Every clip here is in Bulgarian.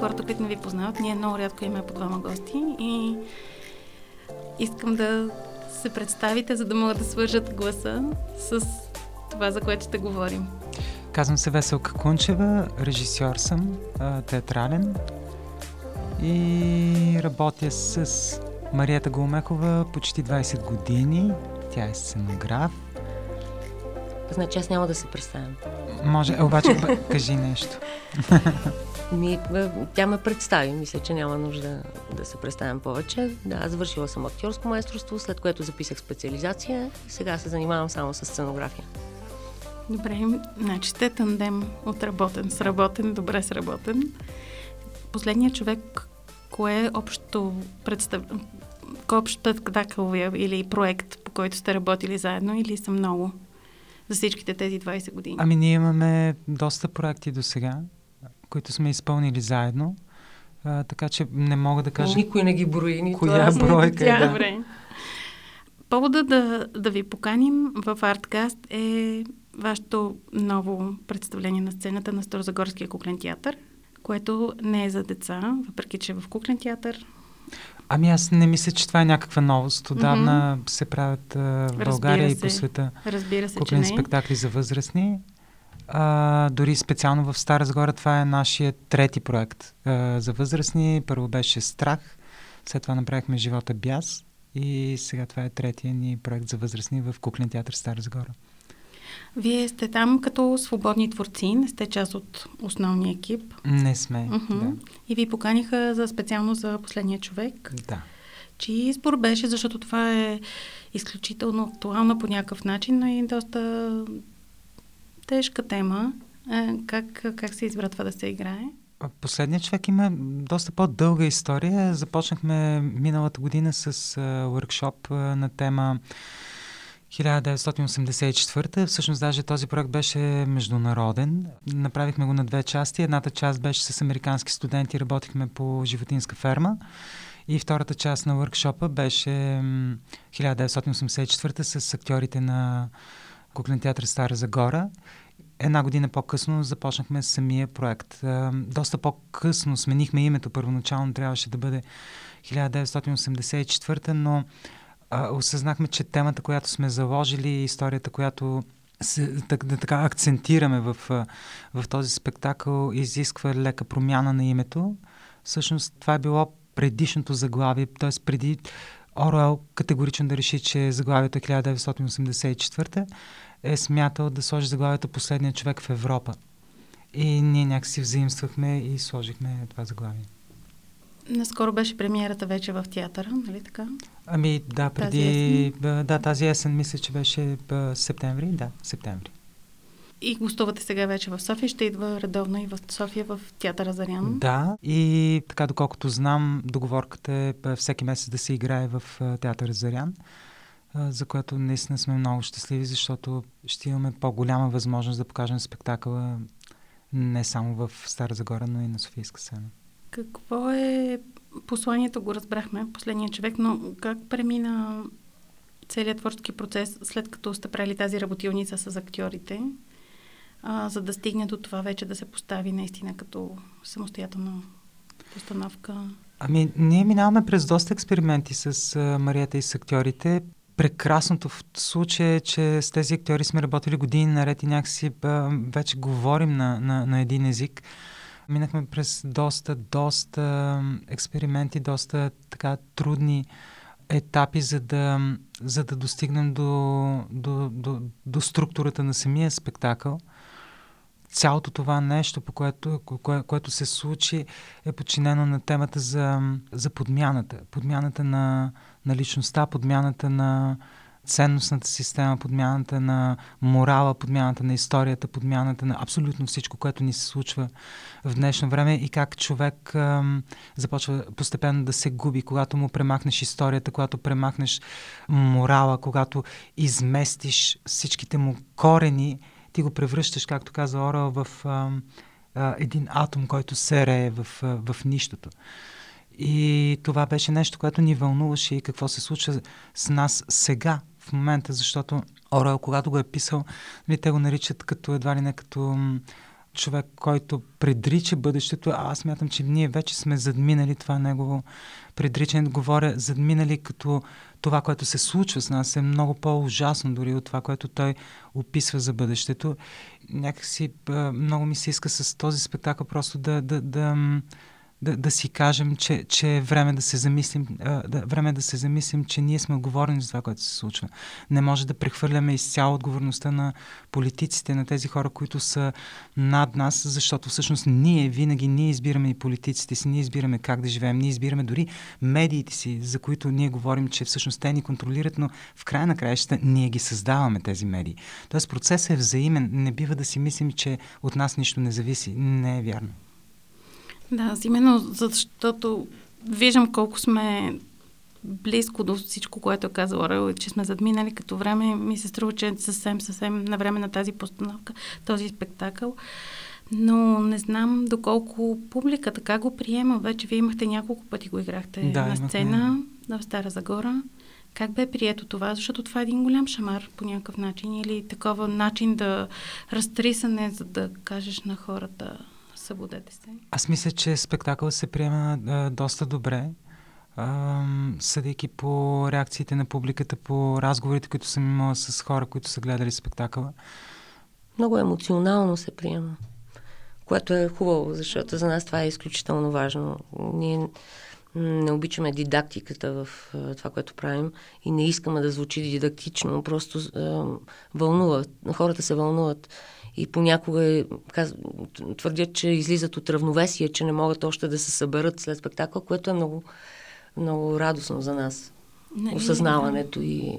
хората, които не ви познават, ние много рядко имаме по двама гости и искам да се представите, за да могат да свържат гласа с това, за което ще говорим. Казвам се Веселка Кунчева, режисьор съм, театрален и работя с Марията Голмекова почти 20 години. Тя е сценограф. Значи аз няма да се представям. Може, обаче кажи нещо. Ми, тя ме представи. Мисля, че няма нужда да се представям повече. Да, завършила съм актьорско майсторство, след което записах специализация и сега се занимавам само с сценография. Добре, значи сте тандем отработен, сработен, добре сработен. Последният човек, кое е общо представ... кой е общ или проект, по който сте работили заедно или са много за всичките тези 20 години? Ами ние имаме доста проекти до сега, които сме изпълнили а, така че не мога да кажа... Никой не ги брои, нито коя аз, бройка е. Да. Добре. Повода да, да ви поканим в Арткаст е вашето ново представление на сцената на Старозагорския куклен театър, което не е за деца, въпреки че е в куклен театър. Ами аз не мисля, че това е някаква новост. Отдавна mm-hmm. се правят а, в България се. и по света Разбира се, куклени спектакли за възрастни. А, дори специално в Стара Загора това е нашия трети проект а, за възрастни. Първо беше Страх, след това направихме Живота бяс и сега това е третия ни проект за възрастни в Куклен театър Стара Загора. Вие сте там като свободни творци, не сте част от основния екип. Не сме, uh-huh. да. И ви поканиха за специално за последния човек. Да. Чи избор беше, защото това е изключително актуално по някакъв начин, но и доста тежка тема. Е, как, как се избра това да се играе? Последният човек има доста по-дълга история. Започнахме миналата година с uh, на тема 1984. Всъщност даже този проект беше международен. Направихме го на две части. Едната част беше с американски студенти, работихме по животинска ферма. И втората част на въркшопа беше 1984 с актьорите на Куклен театър Стара Загора. Една година по-късно започнахме самия проект. Доста по-късно сменихме името. Първоначално трябваше да бъде 1984, но осъзнахме, че темата, която сме заложили, историята, която се, так, да така акцентираме в, в този спектакъл, изисква лека промяна на името. Всъщност това е било предишното заглавие, т.е. преди Оруел категорично да реши, че заглавието е 1984 е смятал да сложи заглавието Последния човек в Европа. И ние някакси взаимствахме и сложихме това заглавие. Наскоро беше премиерата вече в театъра, нали така? Ами да, преди... Тази да, тази есен мисля, че беше в септември. Да, септември. И гостувате сега вече в София. Ще идва редовно и в София в театъра Зарян. Да, и така доколкото знам, договорката е всеки месец да се играе в театъра Зарян, за което наистина сме много щастливи, защото ще имаме по-голяма възможност да покажем спектакъла не само в Стара Загора, но и на Софийска сцена. Какво е посланието, го разбрахме, последния човек, но как премина целият творчески процес, след като сте правили тази работилница с актьорите, а, за да стигне до това вече да се постави наистина като самостоятелна постановка? Ами, ние минаваме през доста експерименти с а, Марията и с актьорите. Прекрасното в случая е, че с тези актьори сме работили години наред и някакси а, вече говорим на, на, на един език. Минахме през доста, доста експерименти, доста така трудни етапи, за да, за да достигнем до, до, до, до структурата на самия спектакъл. Цялото това нещо, по което, кое, което се случи, е подчинено на темата за, за подмяната. Подмяната на, на личността, подмяната на, ценностната система, подмяната на морала, подмяната на историята, подмяната на абсолютно всичко, което ни се случва в днешно време и как човек ам, започва постепенно да се губи, когато му премахнеш историята, когато премахнеш морала, когато изместиш всичките му корени, ти го превръщаш, както каза Орел, в ам, а, един атом, който се рее в, в нищото. И това беше нещо, което ни вълнуваше и какво се случва с нас сега, в момента, защото Орел, когато го е писал, нали, те го наричат като едва ли не като човек, който предрича бъдещето, а аз мятам, че ние вече сме задминали това негово предричане. Говоря задминали като това, което се случва с нас е много по-ужасно дори от това, което той описва за бъдещето. Някакси много ми се иска с този спектакъл просто да, да, да, да, да си кажем, че, че е време да се замислим, да, време да се замислим, че ние сме отговорни за това, което се случва. Не може да прехвърляме изцяло отговорността на политиците, на тези хора, които са над нас, защото всъщност ние винаги ние избираме и политиците си, ние избираме как да живеем, ние избираме дори медиите си, за които ние говорим, че всъщност те ни контролират, но в края на краищата ние ги създаваме тези медии. Тоест процесът е взаимен. Не бива да си мислим, че от нас нищо не зависи. Не е вярно. Да, именно защото виждам колко сме близко до всичко, което е казал Орел, че сме задминали като време. Ми се струва, че е съвсем, съвсем на време на тази постановка, този спектакъл. Но не знам доколко публика така го приема. Вече вие имахте няколко пъти го играхте да, на сцена имахме. в Стара Загора. Как бе прието това? Защото това е един голям шамар по някакъв начин или такова начин да разтрисане, за да кажеш на хората събудете се? Аз мисля, че спектакъл се приема а, доста добре. А, съдейки по реакциите на публиката, по разговорите, които съм имала с хора, които са гледали спектакъла. Много емоционално се приема, което е хубаво, защото за нас това е изключително важно. Ние не обичаме дидактиката в това, което правим и не искаме да звучи дидактично, просто а, вълнуват. Хората се вълнуват и понякога е, каз... твърдят, че излизат от равновесие, че не могат още да се съберат след спектакъл, което е много, много радостно за нас. Не, Осъзнаването и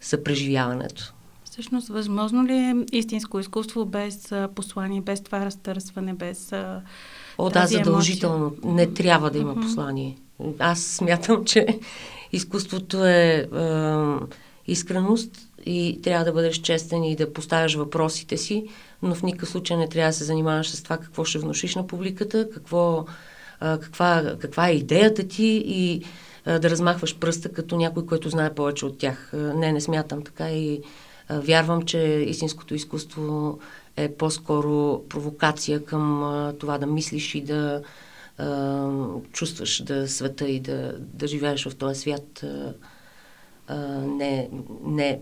съпреживяването. Всъщност, възможно ли е истинско изкуство без послание, без това разтърсване, без О, да, задължително. Емоция? Не трябва да има послание. Аз смятам, че изкуството е, е искреност и трябва да бъдеш честен и да поставяш въпросите си, но в никакъв случай не трябва да се занимаваш с това какво ще внушиш на публиката, какво, а, каква, каква е идеята ти и а, да размахваш пръста като някой, който знае повече от тях. А, не, не смятам така и а, вярвам, че истинското изкуство е по-скоро провокация към а, това да мислиш и да а, чувстваш да света и да, да живееш в този свят. А, а, не, не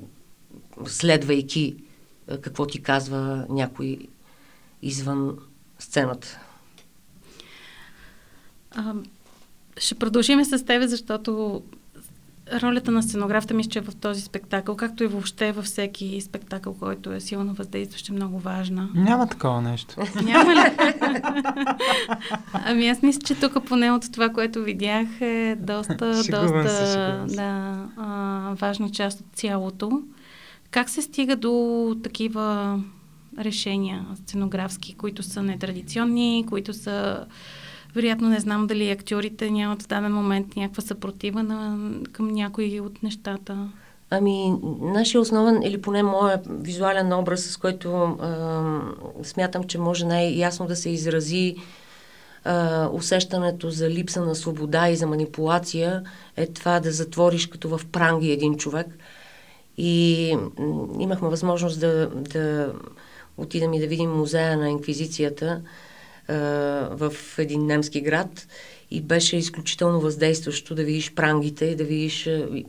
следвайки какво ти казва някой извън сцената. А, ще продължим с тебе, защото ролята на сценографта мисля, че е в този спектакъл, както и въобще във всеки спектакъл, който е силно въздействащ, е много важна. Няма такова нещо. Няма ли? ами аз мисля, че тук поне от това, което видях е доста, доста се, да, а, важна част от цялото. Как се стига до такива решения сценографски, които са нетрадиционни, които са вероятно не знам дали актьорите нямат в даден момент някаква съпротива на, към някои от нещата. Ами, нашия основен, или поне моя визуален образ, с който а, смятам, че може най-ясно да се изрази а, усещането за липса на свобода и за манипулация, е това да затвориш като в пранги един човек – и имахме възможност да, да отидем и да видим музея на инквизицията в един немски град и беше изключително въздействащо да видиш прангите и да видиш...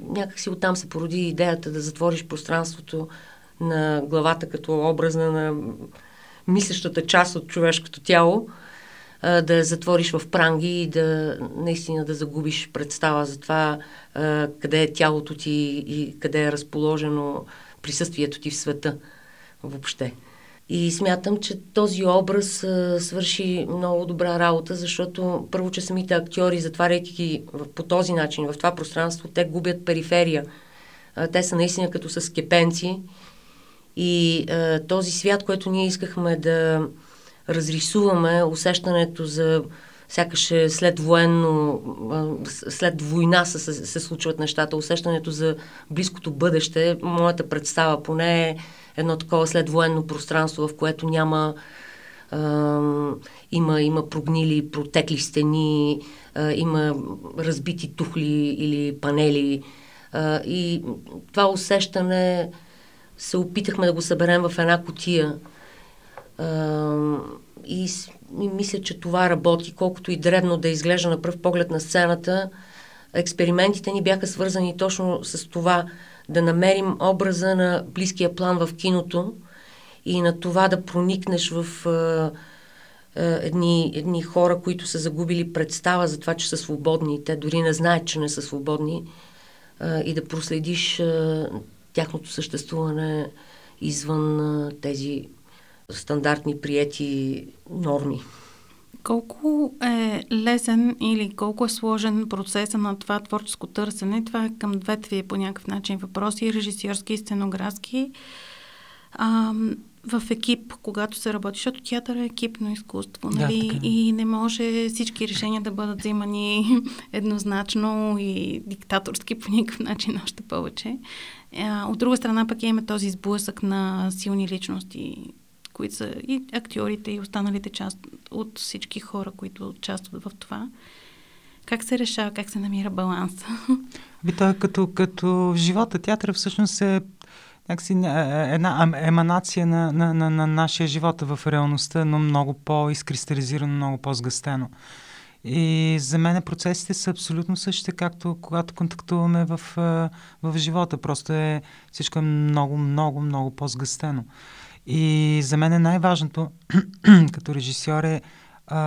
Някакси оттам се породи идеята да затвориш пространството на главата като образна на мислещата част от човешкото тяло да я затвориш в пранги и да наистина да загубиш представа за това къде е тялото ти и къде е разположено присъствието ти в света въобще. И смятам, че този образ а, свърши много добра работа, защото първо, че самите актьори, затваряйки ги по този начин, в това пространство, те губят периферия. А, те са наистина като с кепенци. И а, този свят, който ние искахме да, разрисуваме усещането за сякаш е след военно, след война се, се, случват нещата, усещането за близкото бъдеще, моята представа поне е едно такова след военно пространство, в което няма има, има прогнили, протекли стени, има разбити тухли или панели. И това усещане се опитахме да го съберем в една котия и, и мисля, че това работи, колкото и дребно да изглежда на пръв поглед на сцената. Експериментите ни бяха свързани точно с това да намерим образа на близкия план в киното и на това да проникнеш в а, а, едни, едни хора, които са загубили представа за това, че са свободни. Те дори не знаят, че не са свободни. А, и да проследиш а, тяхното съществуване извън а, тези стандартни приети норми. Колко е лесен или колко е сложен процеса на това творческо търсене? Това е към двете ви по някакъв начин въпроси, режисьорски и сценографски. А, в екип, когато се работи, защото театър е екипно изкуство, нали? Да, и не може всички решения да бъдат взимани еднозначно и диктаторски по никакъв начин, още повече. А, от друга страна пък имаме този сблъсък на силни личности, които са и актьорите, и останалите част от всички хора, които участват в това. Как се решава, как се намира баланса? Би, той е като, като живота. Театър всъщност е някакси е, е, една еманация на, на, на, на нашия живот в реалността, но много по-изкристализирано, много по-сгъстено. И за мен процесите са абсолютно същите, както когато контактуваме в, в живота. Просто е всичко е много, много, много по-сгъстено. И за мен е най-важното като режисьор е а,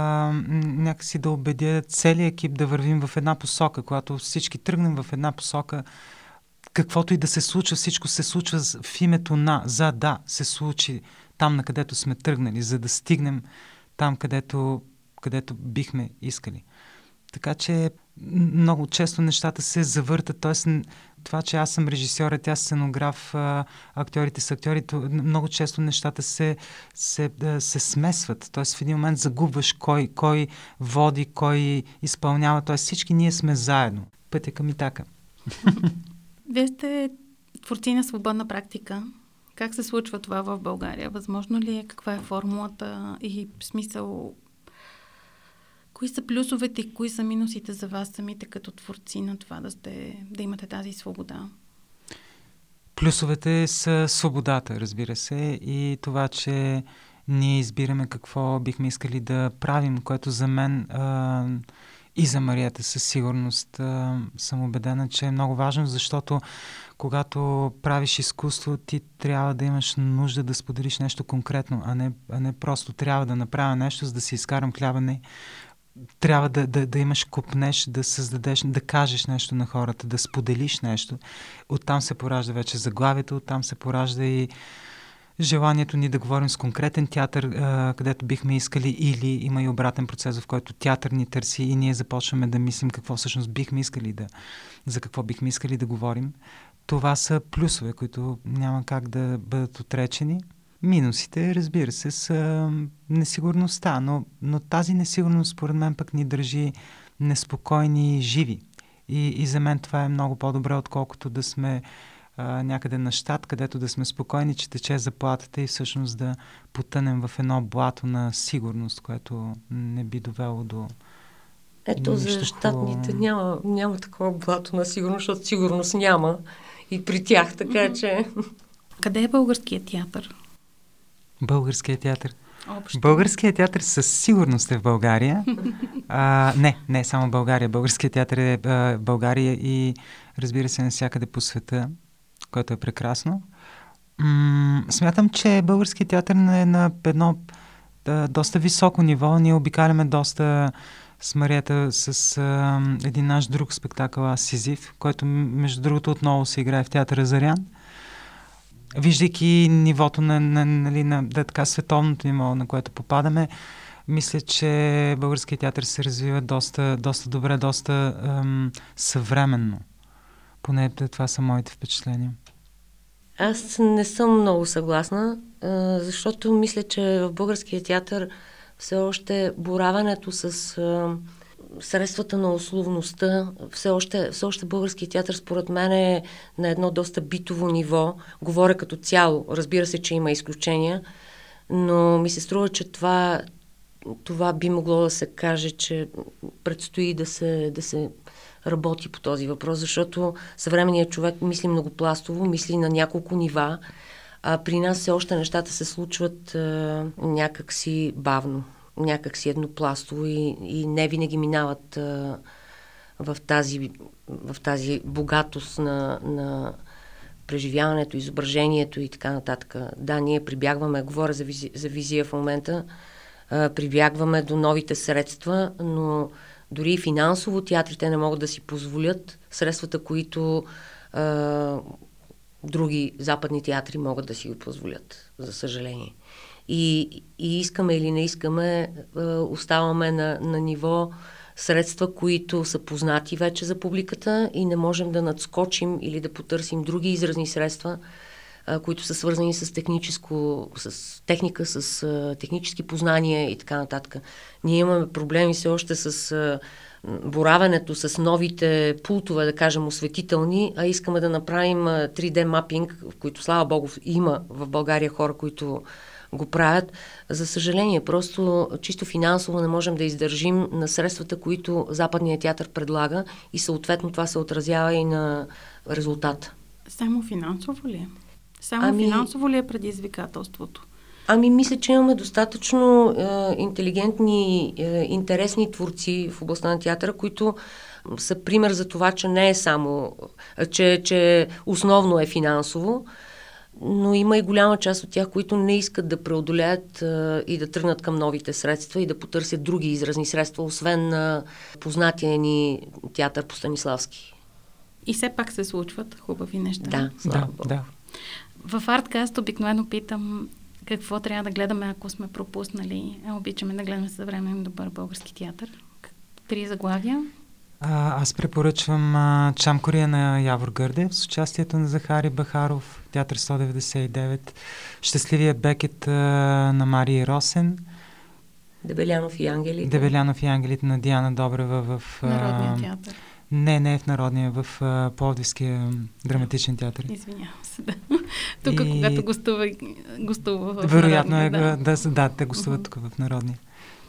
някакси да убедя целият екип да вървим в една посока. Когато всички тръгнем в една посока, каквото и да се случва, всичко се случва в името на, за да се случи там, на където сме тръгнали, за да стигнем там, където, където бихме искали. Така че много често нещата се завъртат, т.е. това, че аз съм режисьор, тя сценограф, актьорите са актьори, много често нещата се, се, се смесват. Т.е. в един момент загубваш кой, кой води, кой изпълнява. Т.е. всички ние сме заедно. Пътя към Итака. Вие сте творци на свободна практика. Как се случва това в България? Възможно ли е? Каква е формулата и смисъл? Кои са плюсовете и кои са минусите за вас самите като творци на това да, сте, да имате тази свобода? Плюсовете са свободата, разбира се, и това, че ние избираме какво бихме искали да правим, което за мен а, и за Марията със сигурност а, съм убедена, че е много важно, защото когато правиш изкуство, ти трябва да имаш нужда да споделиш нещо конкретно, а не, а не просто трябва да направя нещо, за да си изкарам хляба. Не. Трябва да, да, да имаш купнеш, да създадеш, да кажеш нещо на хората, да споделиш нещо. Оттам се поражда вече заглавието, оттам се поражда и желанието ни да говорим с конкретен театър, където бихме искали, или има и обратен процес, в който театър ни търси и ние започваме да мислим какво всъщност бихме искали да, за какво бихме искали да говорим. Това са плюсове, които няма как да бъдат отречени. Минусите, разбира се, са несигурността, но, но тази несигурност, според мен, пък ни държи неспокойни и живи. И, и за мен това е много по-добре, отколкото да сме а, някъде на щат, където да сме спокойни, че тече заплатата и всъщност да потънем в едно блато на сигурност, което не би довело до. Ето за щатните по... няма, няма такова блато на сигурност, защото сигурност няма и при тях, така mm-hmm. че. Къде е българският театър? Българският театър. Общо. Българският театър със сигурност е в България. А, не, не само България. Българският театър е в България и разбира се навсякъде по света което е прекрасно. М- смятам, че българският театър е на едно да, доста високо ниво. Ние обикаляме доста с Марията с а, един наш друг спектакъл Аз Сизив, който между другото отново се играе в театъра Зарян. Виждайки нивото на, на, нали, на да, така, световното ниво, на което попадаме, мисля, че българският театър се развива доста, доста добре, доста ам, съвременно. Поне това са моите впечатления. Аз не съм много съгласна, защото мисля, че в българския театър все още бораването с средствата на условността, все още, все още българския театър според мен е на едно доста битово ниво. Говоря като цяло, разбира се, че има изключения, но ми се струва, че това, това би могло да се каже, че предстои да се, да се работи по този въпрос, защото съвременният човек мисли многопластово, мисли на няколко нива, А при нас все още нещата се случват а, някакси бавно, някакси еднопластово и, и не винаги минават а, в, тази, в тази богатост на, на преживяването, изображението и така нататък. Да, ние прибягваме, говоря за, визи, за визия в момента, а, прибягваме до новите средства, но дори и финансово театрите не могат да си позволят средствата, които а, други западни театри могат да си го позволят, за съжаление. И, и искаме или не искаме, а, оставаме на, на ниво средства, които са познати вече за публиката и не можем да надскочим или да потърсим други изразни средства, а, които са свързани с техническо, с техника, с а, технически познания и така нататък. Ние имаме проблеми все още с а, боравенето с новите пултове, да кажем, осветителни, а искаме да направим 3D мапинг, в които, слава Богу, има в България хора, които го правят. За съжаление, просто чисто финансово не можем да издържим на средствата, които Западният театър предлага и съответно това се отразява и на резултата. Само финансово ли е? Само ами... финансово ли е предизвикателството? Ами, мисля, че имаме достатъчно е, интелигентни, е, интересни творци в областта на театъра, които са пример за това, че не е само, че, че основно е финансово, но има и голяма част от тях, които не искат да преодолеят е, и да тръгнат към новите средства и да потърсят други изразни средства, освен на познатия ни театър по Станиславски. И все пак се случват хубави неща. Да, да, да. В Арткаст обикновено питам какво трябва да гледаме, ако сме пропуснали. Обичаме да гледаме съвременен добър български театър. Три заглавия. А, аз препоръчвам а, Чамкория на Явор Гърдев с участието на Захари Бахаров, Театър 199, Щастливия бекет а, на Мария Росен, Дебелянов и ангелите. Дебелянов и ангелите на Диана Добрева в... Народния театър. Не, не е в Народния, в uh, Пловдивския драматичен театър. Извинявам се, да. Тук, и... когато гостува, гостува в Вероятно народния, е, да, да, да те гостуват uh-huh. тук в Народния.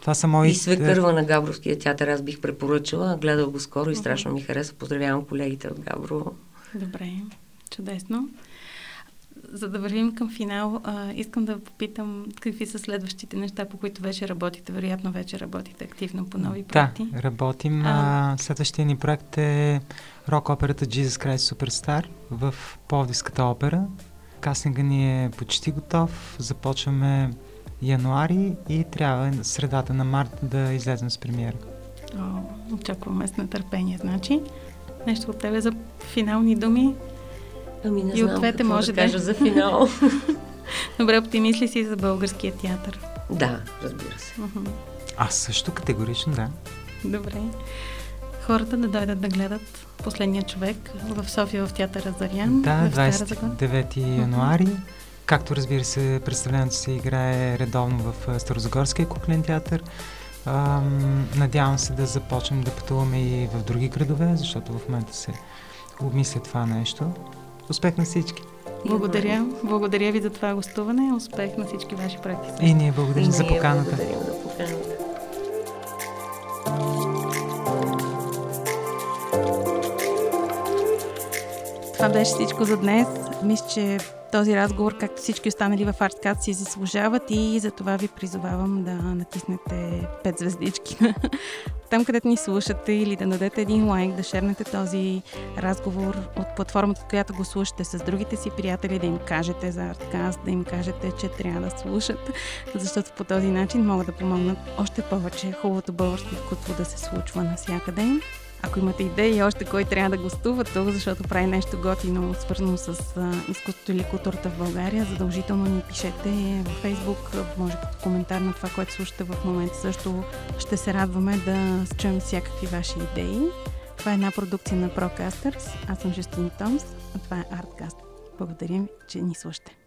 Това са мои... И Свекърва на Габровския театър аз бих препоръчала. Гледал го скоро и страшно ми хареса. Поздравявам колегите от Габрово. Добре, чудесно. За да вървим към финал, а, искам да попитам какви са следващите неща, по които вече работите. Вероятно вече работите активно по нови проекти. Да, работим. А... Следващия ни проект е рок операта Jesus Christ Superstar в Пловдивската опера. Кастинга ни е почти готов. Започваме януари и трябва средата на март да излезем с премиера. О, очакваме с нетърпение, значи. Нещо от тебе за финални думи? Ами не и знам от двете може да кажа за финал. Добре, оптимист ли си за българския театър? Да, разбира се. Uh-huh. Аз също категорично, да. Добре. Хората да дойдат да гледат Последния човек в София в театъра Зарян. Да, 29 януари. Uh-huh. Както разбира се, представлението се играе редовно в Старозагорския куклен театър. Ам, надявам се да започнем да пътуваме и в други градове, защото в момента се обмисля това нещо. Успех на всички! Благодаря. Благодаря ви за това гостуване. Успех на всички ваши проекти. И ние благодарим за поканата. Благодарим за поканата. Това беше всичко за днес. Мисля, че този разговор, както всички останали в Artscast, си заслужават и за това ви призовавам да натиснете 5 звездички там, където ни слушате или да дадете един лайк, да шернете този разговор от платформата, която го слушате с другите си приятели, да им кажете за Artscast, да им кажете, че трябва да слушат, защото по този начин могат да помогнат още повече хубавото българско изкуство да се случва навсякъде. Ако имате идеи още кой трябва да гостува тук, защото прави нещо готино, свързано с изкуството или културата в България, задължително ни пишете във Facebook, може като коментар на това, което слушате в момента. Също ще се радваме да чуем всякакви ваши идеи. Това е една продукция на Procasters. Аз съм Жустин Томс, а това е Artcast. Благодарим, че ни слушате.